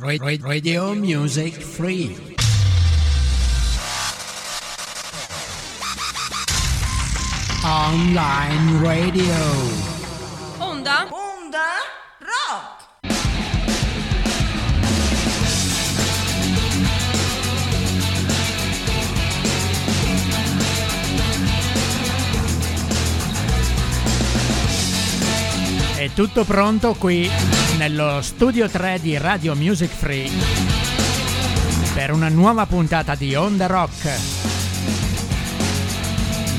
Radio Music Free. Online Radio. Onda? Onda Rock. È tutto pronto qui nello studio 3 di Radio Music Free per una nuova puntata di Onda Rock.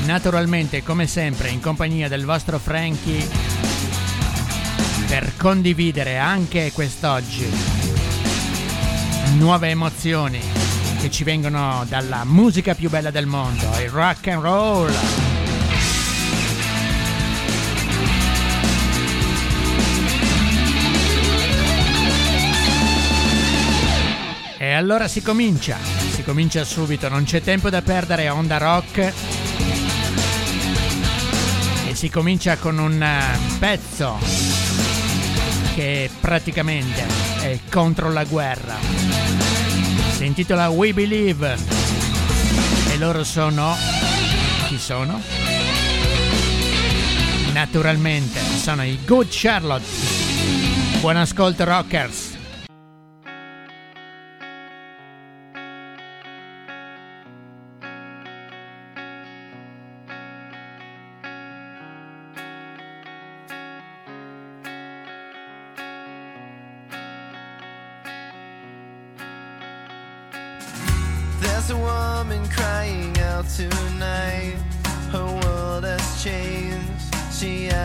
Naturalmente, come sempre, in compagnia del vostro Frankie per condividere anche quest'oggi nuove emozioni che ci vengono dalla musica più bella del mondo, il rock and roll. Allora si comincia, si comincia subito, non c'è tempo da perdere a Onda Rock. E si comincia con un eh, pezzo che praticamente è contro la guerra. Si intitola We Believe. E loro sono... Chi sono? Naturalmente sono i Good Charlotte. Buon ascolto rockers.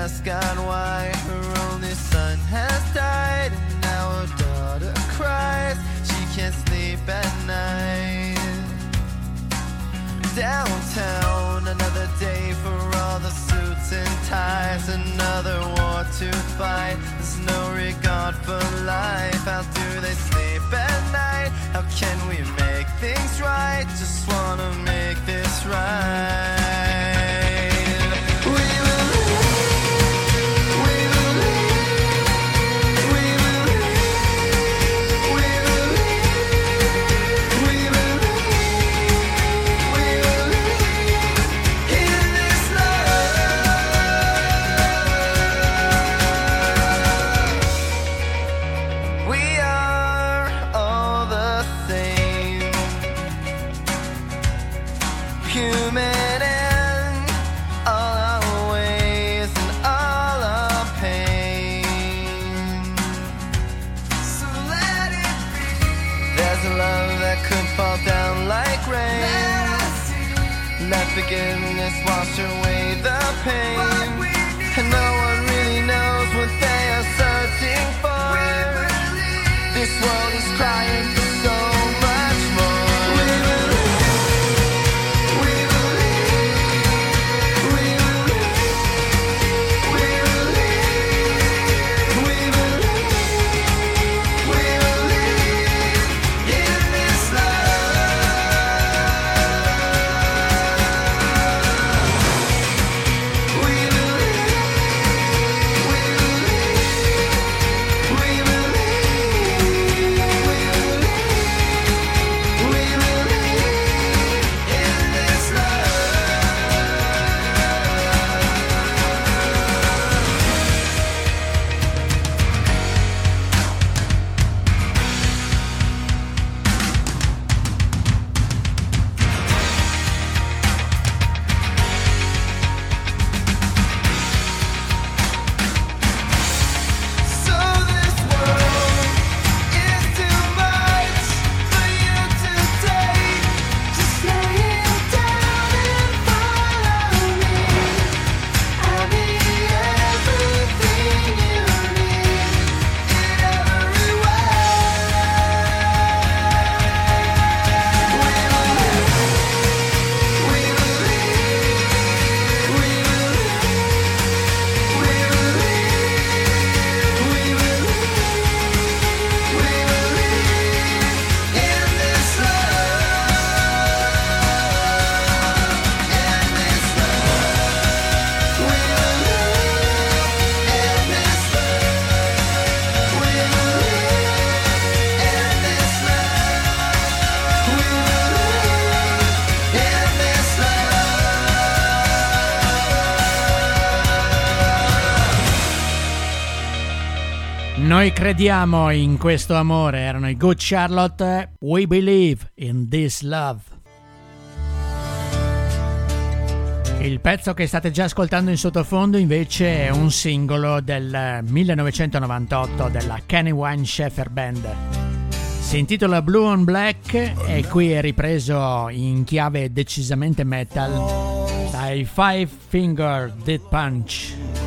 Asks God why her only son has died, and now her daughter cries. She can't sleep at night. Downtown, another day for all the suits and ties, another war to fight. There's no regard for life. How do they sleep at night? How can we make things right? Just wanna make this right. Pain. Noi crediamo in questo amore, erano i Good Charlotte, We Believe in This Love. Il pezzo che state già ascoltando in sottofondo invece è un singolo del 1998 della Kenny Wine Sheffer Band. Si intitola Blue on Black e qui è ripreso in chiave decisamente metal dai Five Finger Dead Punch.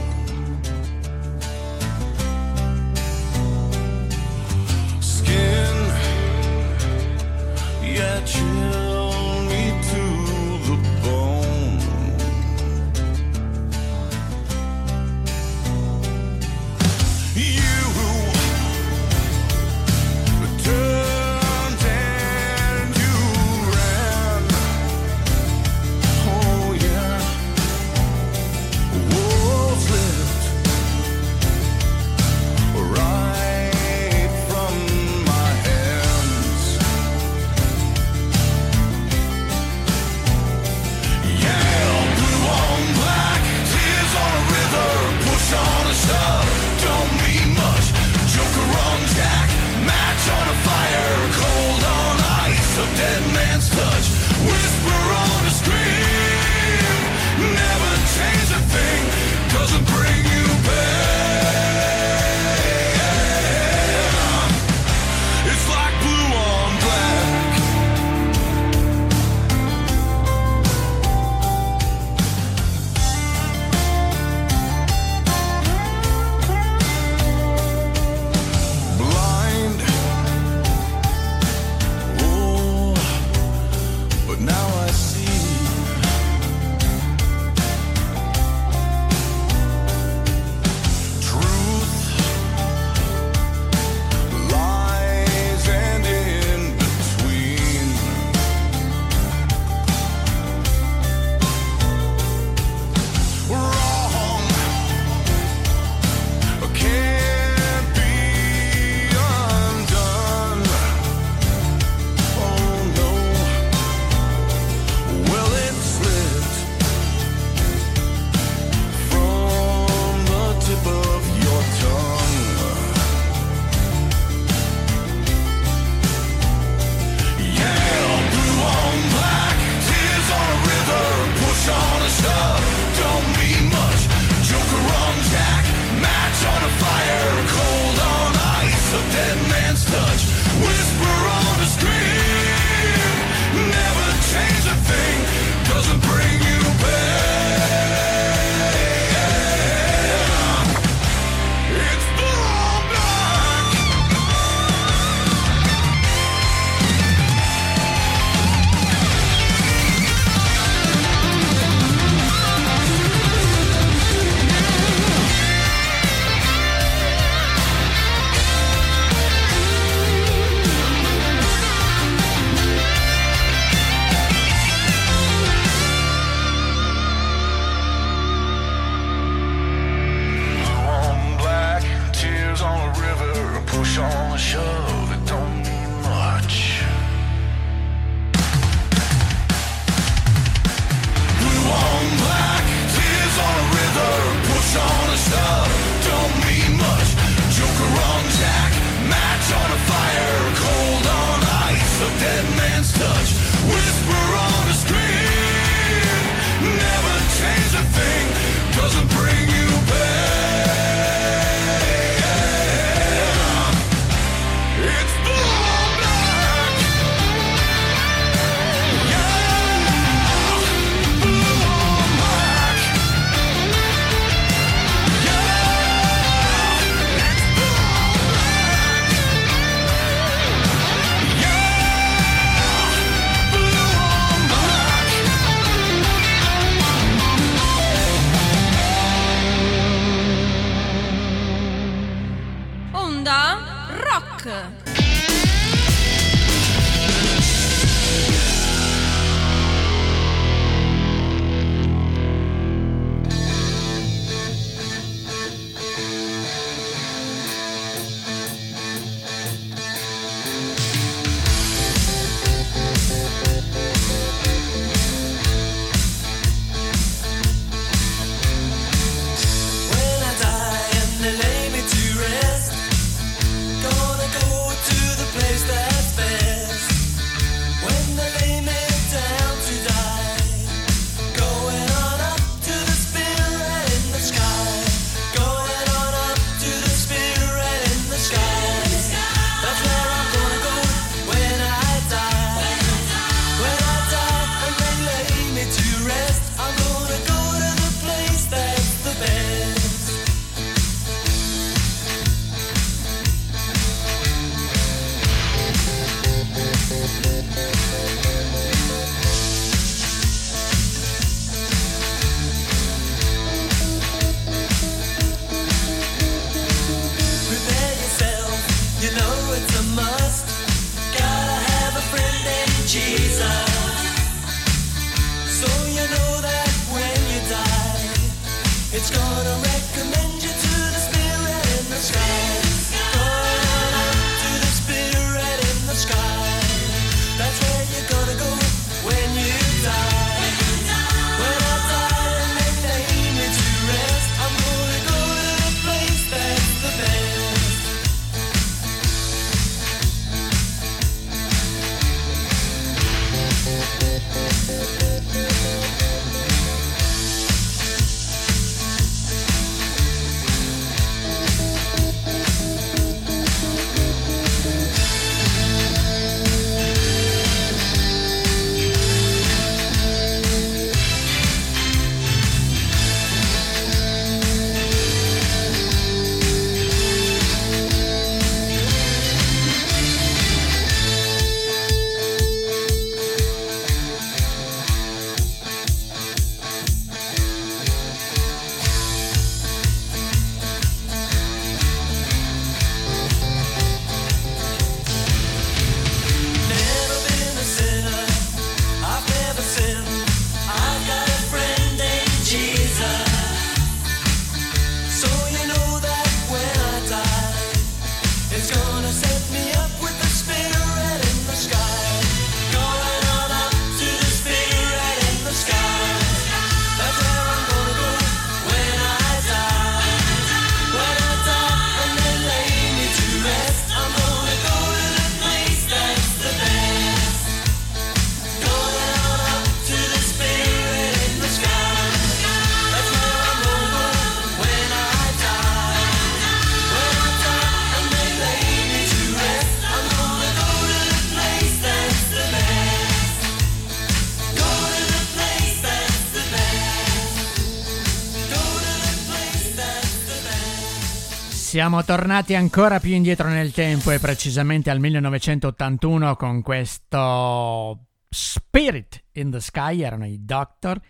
Siamo tornati ancora più indietro nel tempo e precisamente al 1981 con questo Spirit in the Sky, erano i Doctor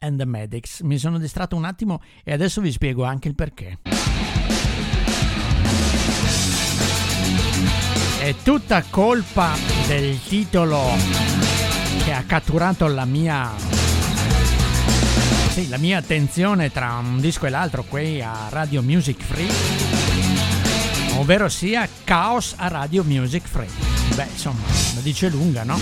and the Medics. Mi sono distratto un attimo e adesso vi spiego anche il perché. È tutta colpa del titolo che ha catturato la mia sì, la mia attenzione tra un disco e l'altro qui a Radio Music Free, ovvero sia Chaos a Radio Music Free. Beh, insomma, la dice lunga, no?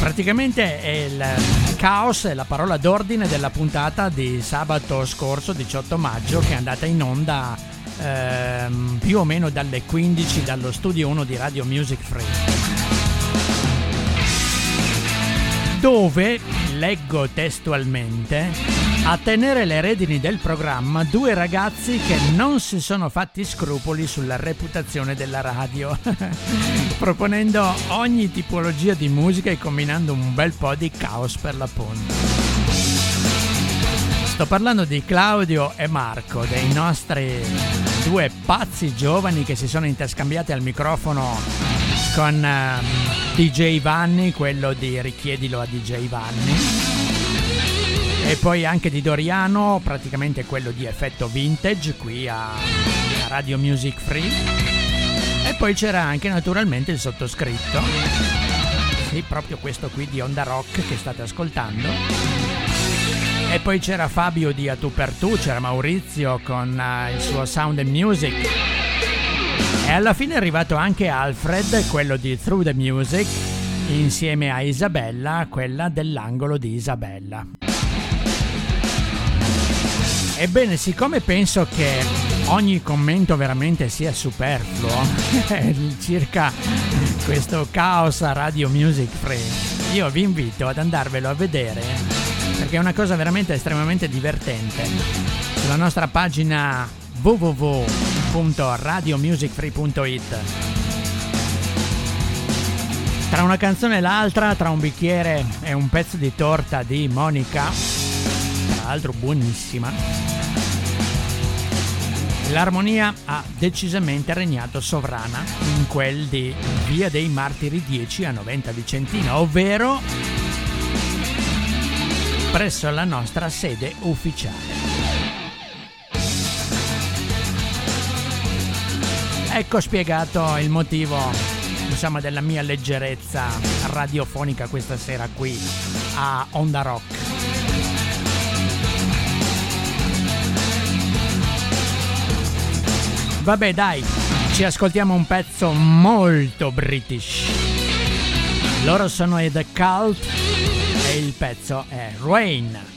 Praticamente il caos è la parola d'ordine della puntata di sabato scorso, 18 maggio, che è andata in onda ehm, più o meno dalle 15 dallo studio 1 di Radio Music Free dove, leggo testualmente, a tenere le redini del programma due ragazzi che non si sono fatti scrupoli sulla reputazione della radio, proponendo ogni tipologia di musica e combinando un bel po' di caos per l'appunto. Sto parlando di Claudio e Marco, dei nostri due pazzi giovani che si sono interscambiati al microfono con ehm, DJ Vanni, quello di Richiedilo a DJ Vanni. E poi anche di Doriano, praticamente quello di Effetto Vintage, qui a, a Radio Music Free. E poi c'era anche naturalmente il sottoscritto. Sì, proprio questo qui di Onda Rock che state ascoltando. E poi c'era Fabio di A Tu per Tu, c'era Maurizio con eh, il suo Sound and Music. Alla fine è arrivato anche Alfred, quello di Through the Music, insieme a Isabella, quella dell'angolo di Isabella. Ebbene, siccome penso che ogni commento veramente sia superfluo circa questo caos a Radio Music Free, io vi invito ad andarvelo a vedere perché è una cosa veramente estremamente divertente. Sulla nostra pagina www.radiomusicfree.it tra una canzone e l'altra, tra un bicchiere e un pezzo di torta di Monica, tra l'altro buonissima, l'armonia ha decisamente regnato sovrana in quel di Via dei Martiri 10 a 90 Vicentina, ovvero presso la nostra sede ufficiale. Ecco spiegato il motivo insomma della mia leggerezza radiofonica questa sera qui a Onda Rock. Vabbè dai, ci ascoltiamo un pezzo molto british. Loro sono i The Cult e il pezzo è Rain.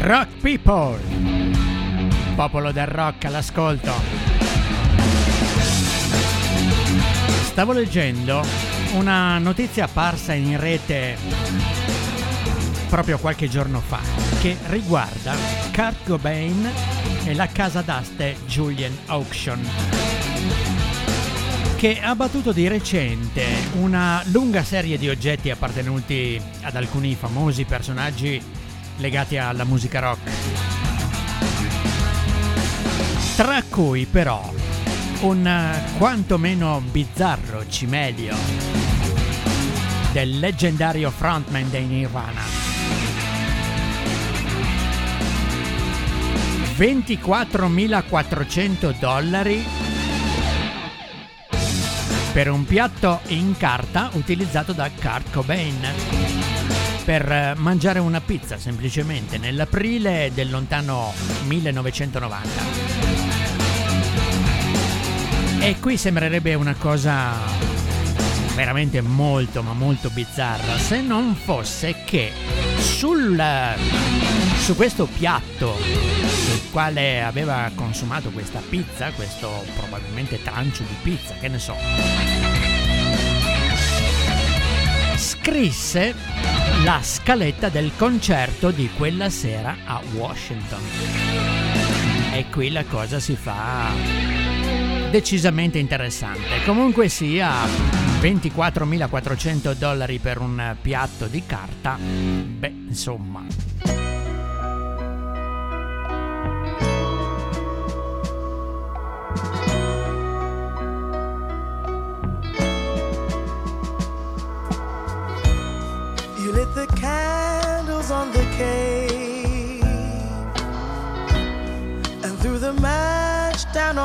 Rock. People, popolo del rock all'ascolto. Stavo leggendo una notizia apparsa in rete proprio qualche giorno fa che riguarda Kurt Cobain e la casa d'aste Julian Auction che ha battuto di recente una lunga serie di oggetti appartenuti ad alcuni famosi personaggi legati alla musica rock. Tra cui però un quantomeno bizzarro cimelio del leggendario frontman dei Nirvana. 24.400 dollari per un piatto in carta utilizzato da Kurt Cobain per eh, mangiare una pizza semplicemente nell'aprile del lontano 1990. E qui sembrerebbe una cosa veramente molto ma molto bizzarra se non fosse che sul, su questo piatto quale aveva consumato questa pizza, questo probabilmente trancio di pizza, che ne so, scrisse la scaletta del concerto di quella sera a Washington. E qui la cosa si fa decisamente interessante. Comunque sia, 24.400 dollari per un piatto di carta, beh, insomma.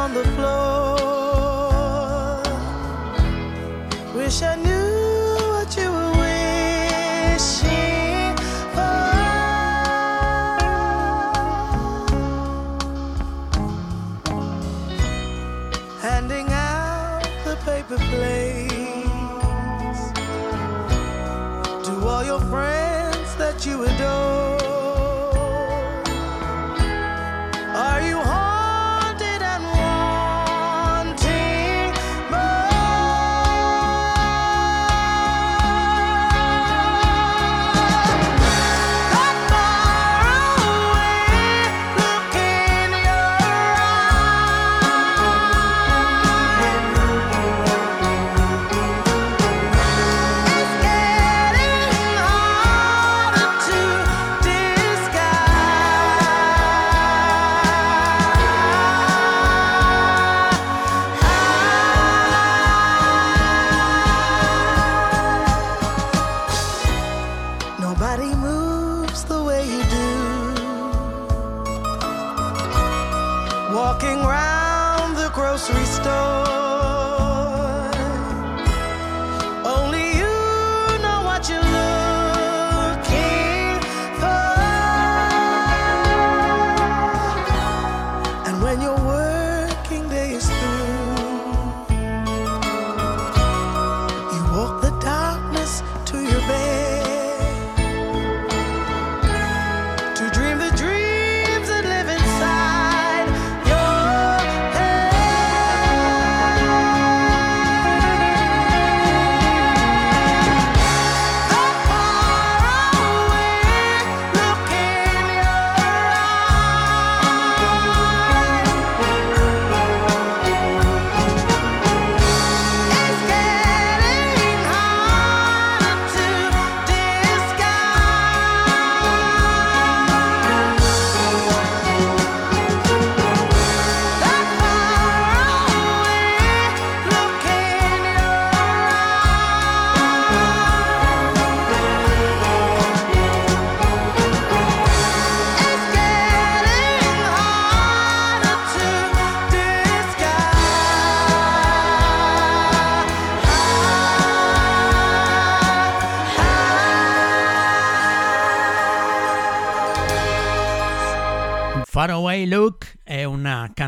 on the floor. around the grocery store.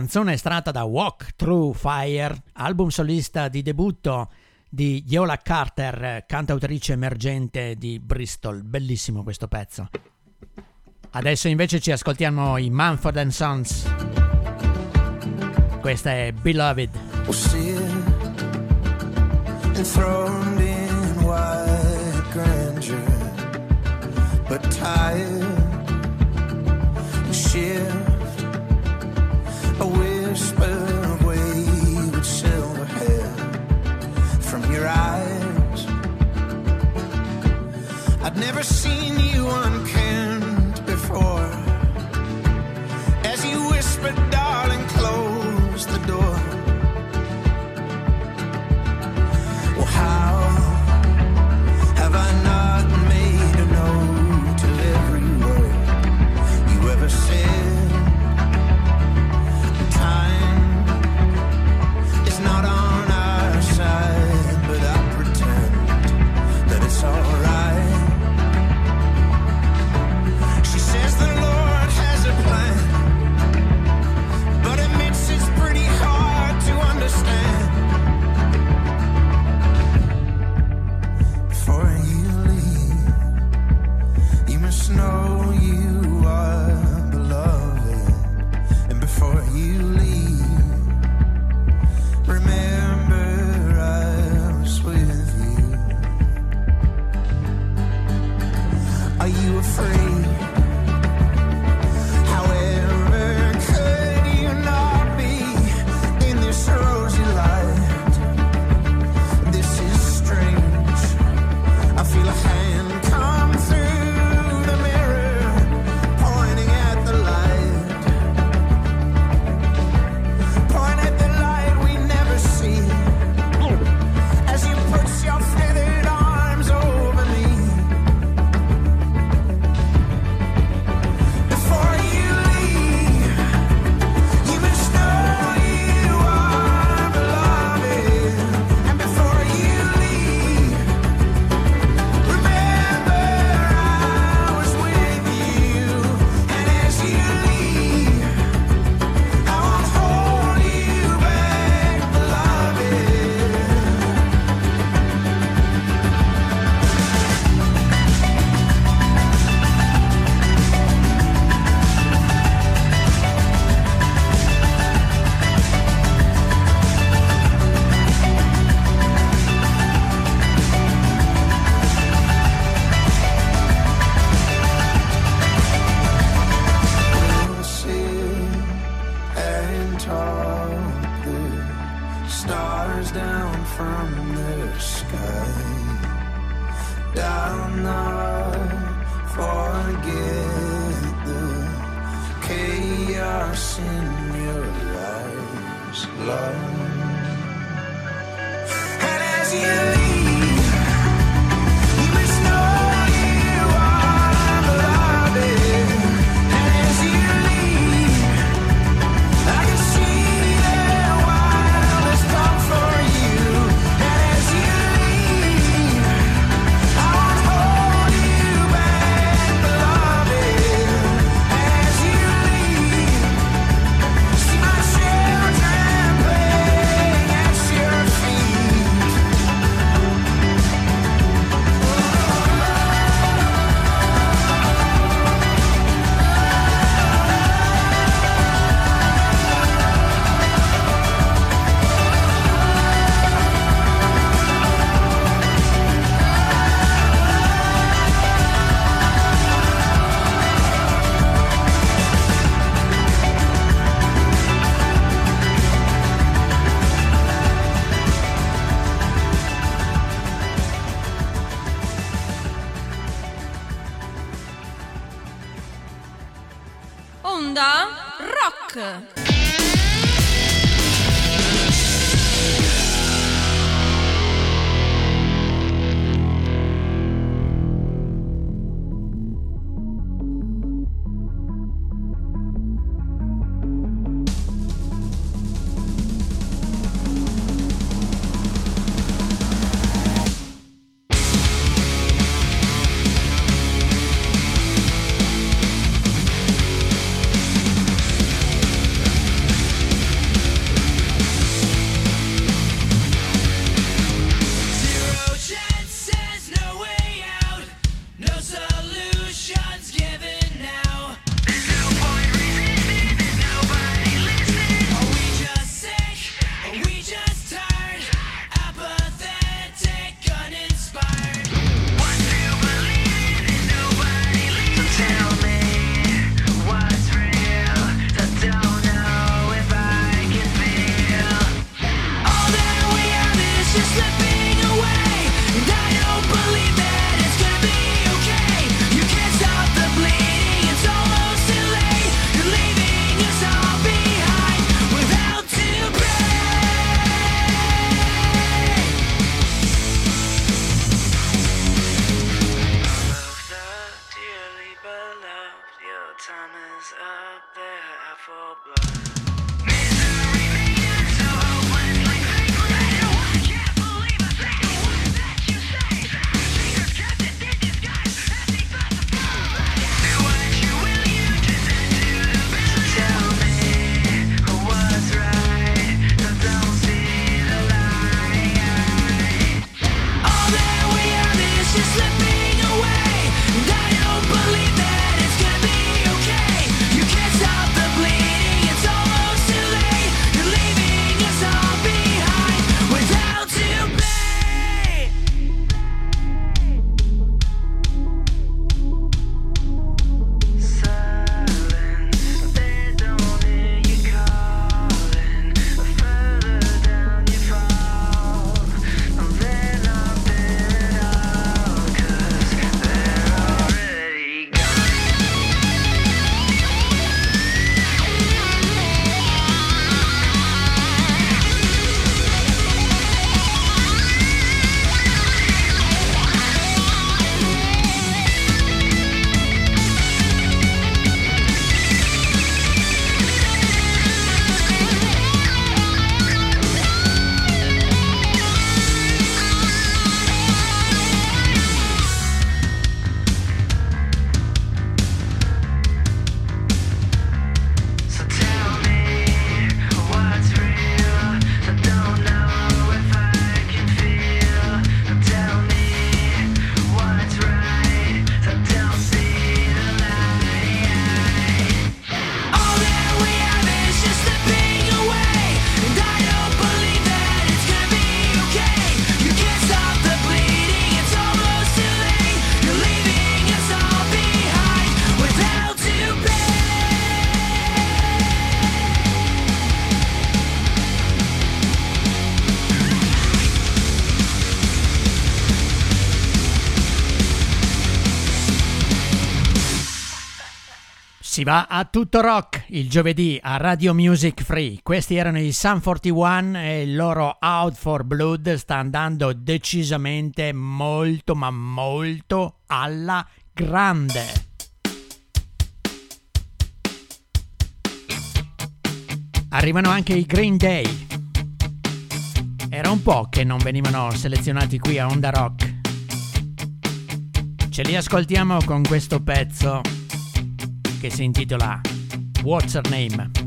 canzone estratta da Walk Through Fire, album solista di debutto di Yola Carter, cantautrice emergente di Bristol. Bellissimo questo pezzo. Adesso invece ci ascoltiamo i Manford Sons. Questa è Beloved. Enthroned. Never seen. never Rock. Si va a tutto rock il giovedì a Radio Music Free. Questi erano i Sun 41 e il loro Out for Blood sta andando decisamente molto ma molto alla grande. Arrivano anche i Green Day. Era un po' che non venivano selezionati qui a Onda Rock. Ce li ascoltiamo con questo pezzo che si intitola What's Her Name.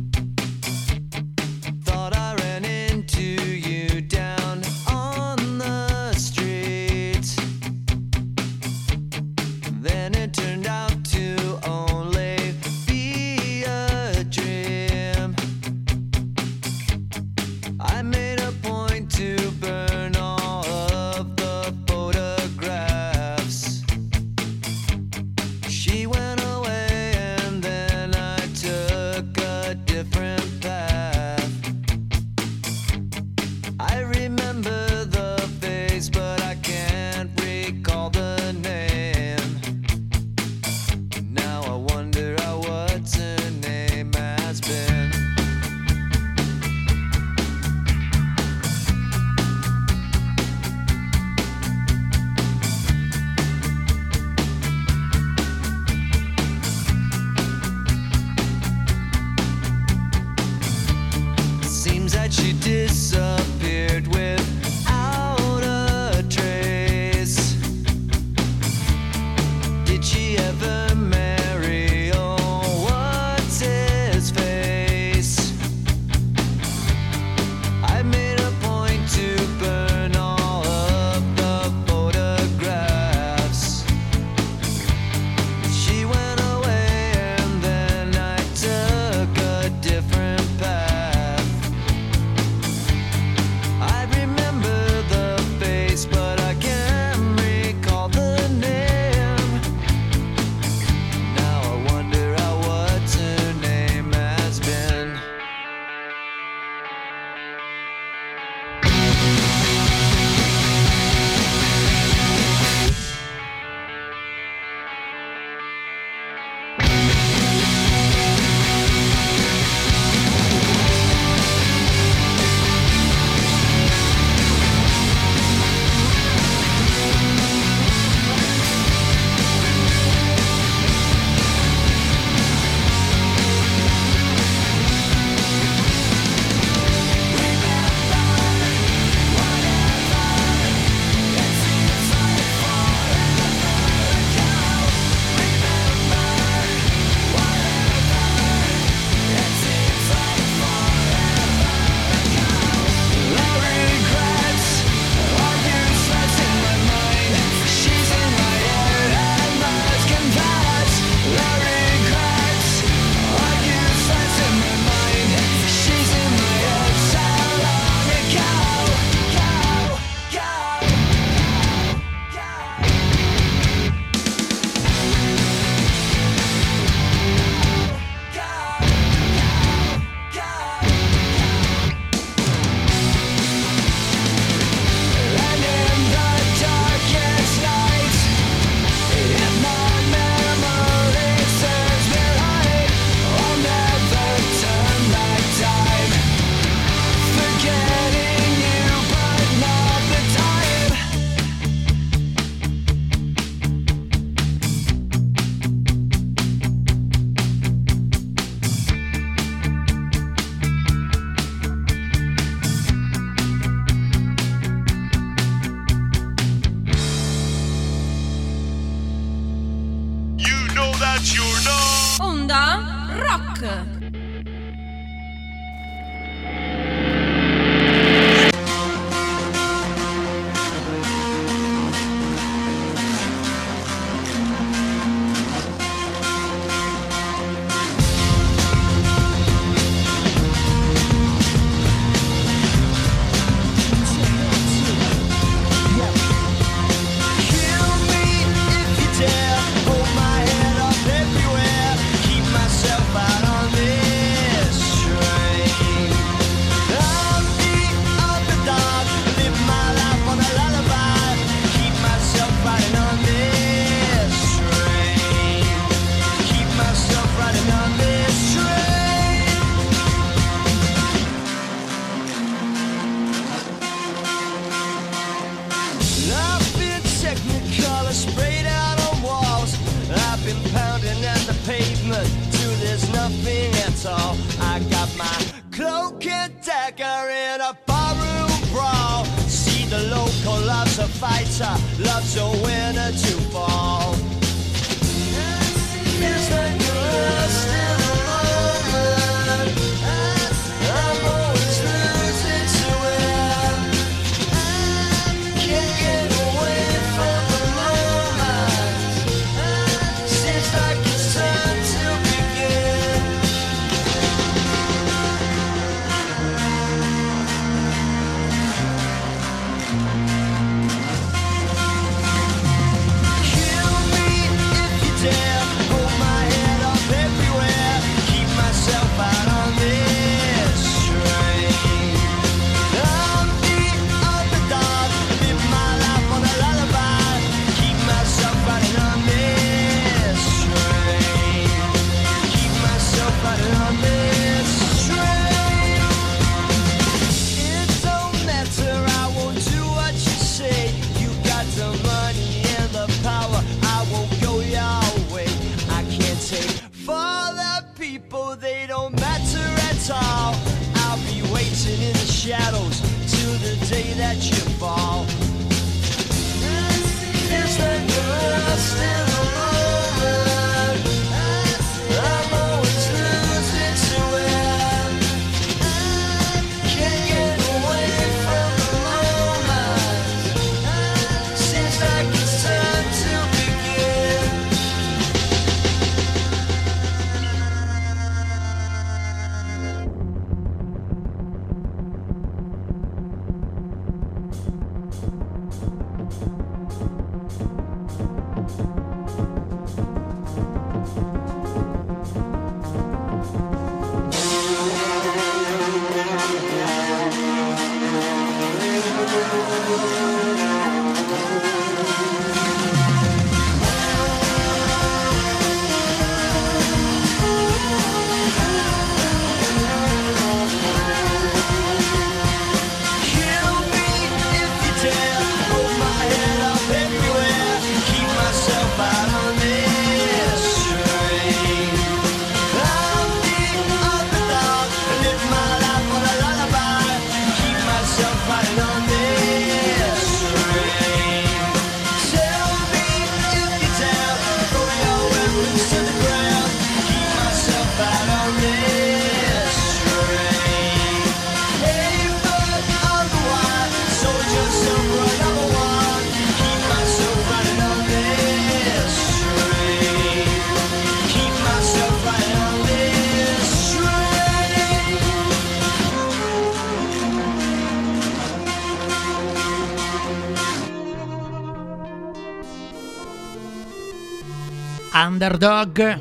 Underdog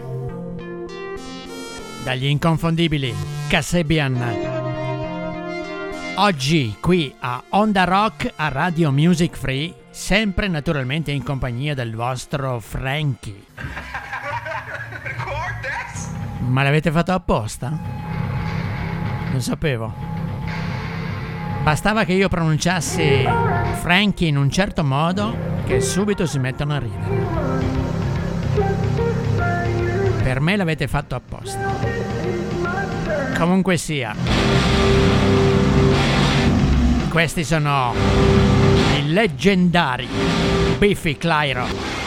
dagli inconfondibili Casebian. Oggi qui a Onda Rock a Radio Music Free, sempre naturalmente in compagnia del vostro Frankie. Ma l'avete fatto apposta? Lo sapevo. Bastava che io pronunciassi Frankie in un certo modo che subito si mettono a ridere per me l'avete fatto apposta. Comunque sia, questi sono i leggendari Biffy Clyro.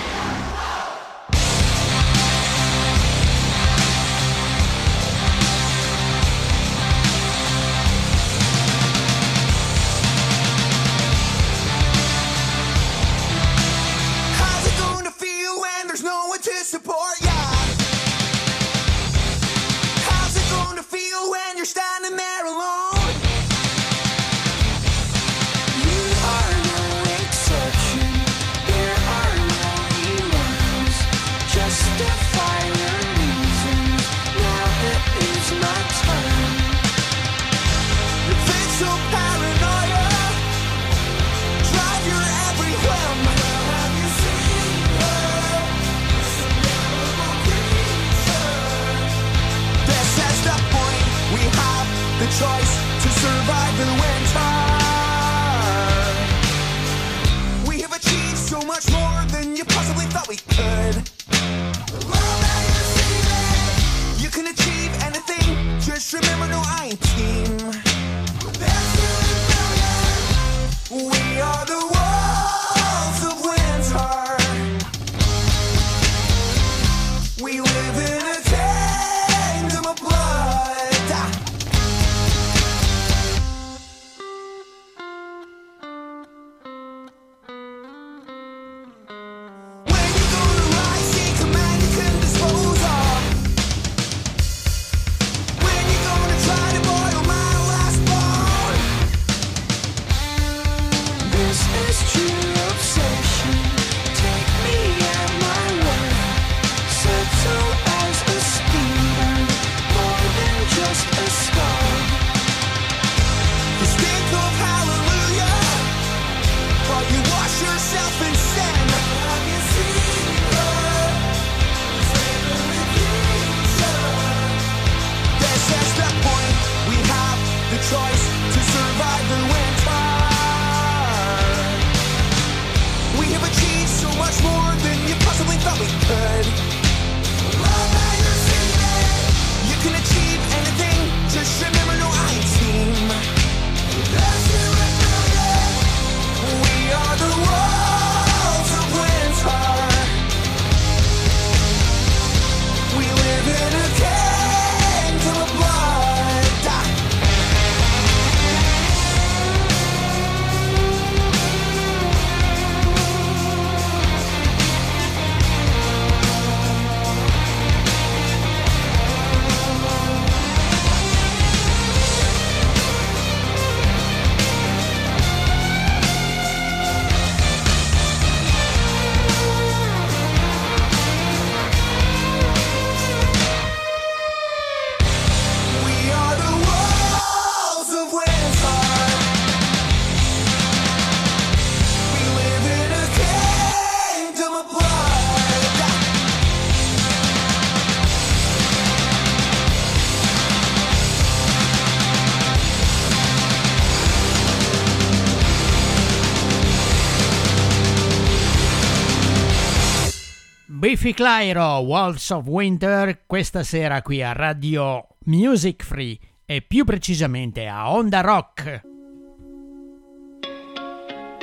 Biffy Clyro, Walls of Winter, questa sera qui a Radio Music Free e più precisamente a Onda Rock.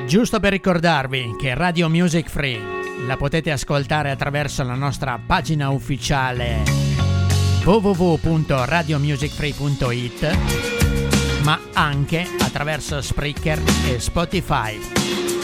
Giusto per ricordarvi che Radio Music Free la potete ascoltare attraverso la nostra pagina ufficiale www.radiomusicfree.it ma anche attraverso Spreaker e Spotify.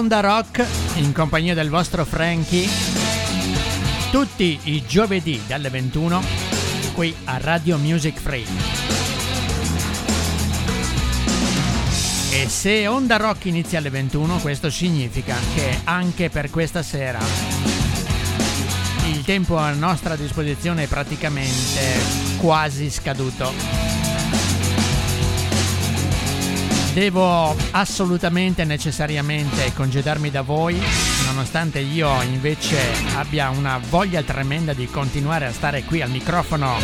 Onda Rock in compagnia del vostro Frankie tutti i giovedì dalle 21 qui a Radio Music Free. E se Onda Rock inizia alle 21 questo significa che anche per questa sera il tempo a nostra disposizione è praticamente quasi scaduto. Devo assolutamente e necessariamente congedarmi da voi, nonostante io invece abbia una voglia tremenda di continuare a stare qui al microfono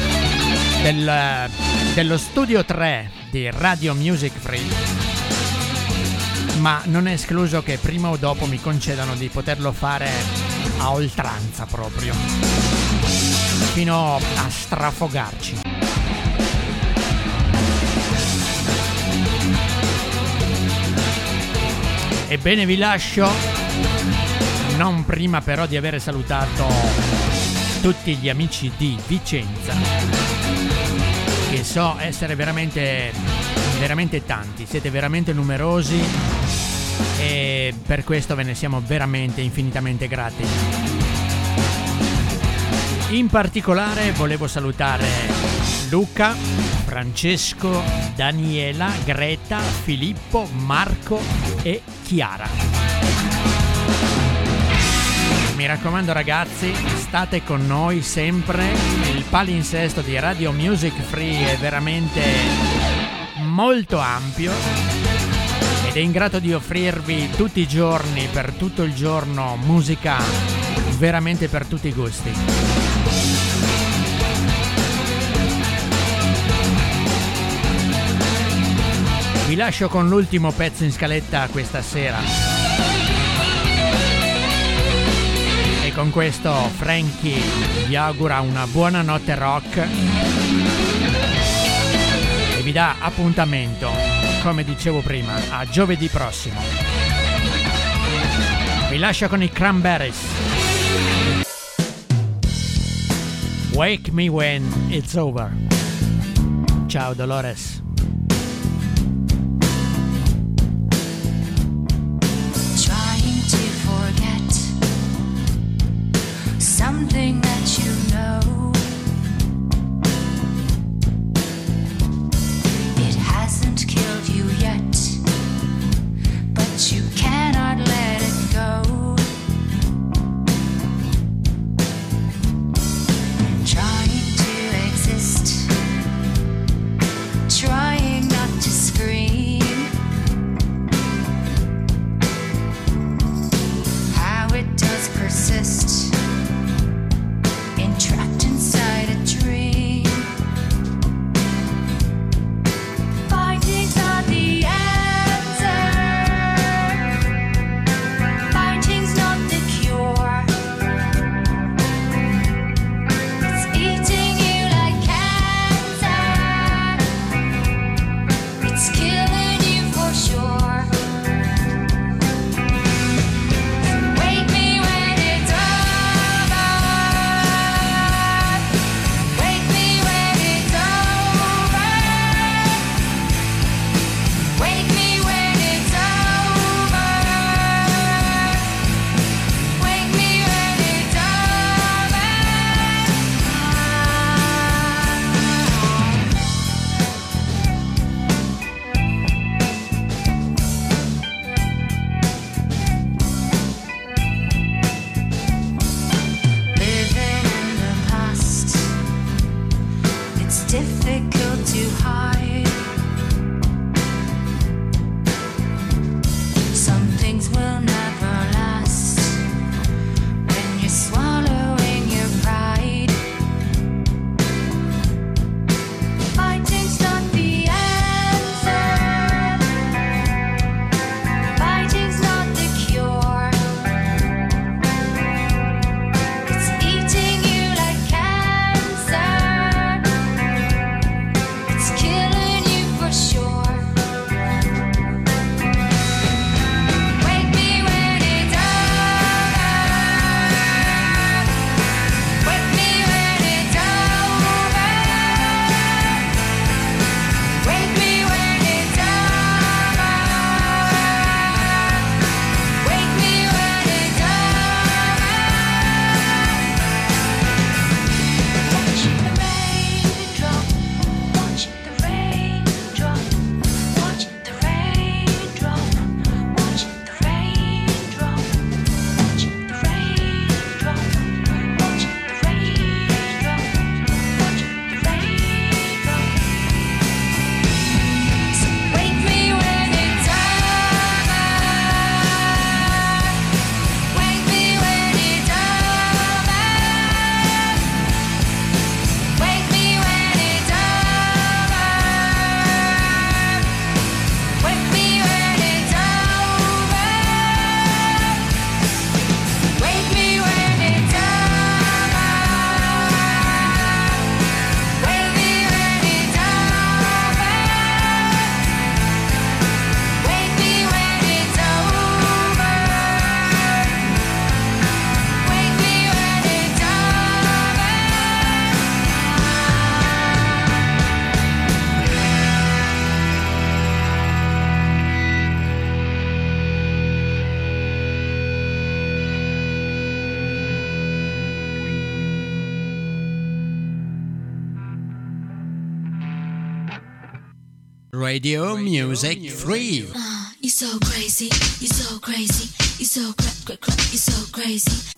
del- dello studio 3 di Radio Music Free. Ma non è escluso che prima o dopo mi concedano di poterlo fare a oltranza proprio, fino a strafogarci. Ebbene vi lascio, non prima però di aver salutato tutti gli amici di Vicenza, che so essere veramente, veramente tanti, siete veramente numerosi e per questo ve ne siamo veramente infinitamente grati. In particolare volevo salutare Luca, Francesco, Daniela, Greta, Filippo, Marco e Chiara. Mi raccomando ragazzi, state con noi sempre. Il palinsesto di Radio Music Free è veramente molto ampio ed è in grado di offrirvi tutti i giorni, per tutto il giorno, musica veramente per tutti i gusti. Vi lascio con l'ultimo pezzo in scaletta questa sera. E con questo Frankie vi augura una buona notte rock e vi dà appuntamento, come dicevo prima, a giovedì prossimo. Vi lascio con i Cranberries. Wake me when it's over. Ciao Dolores. Something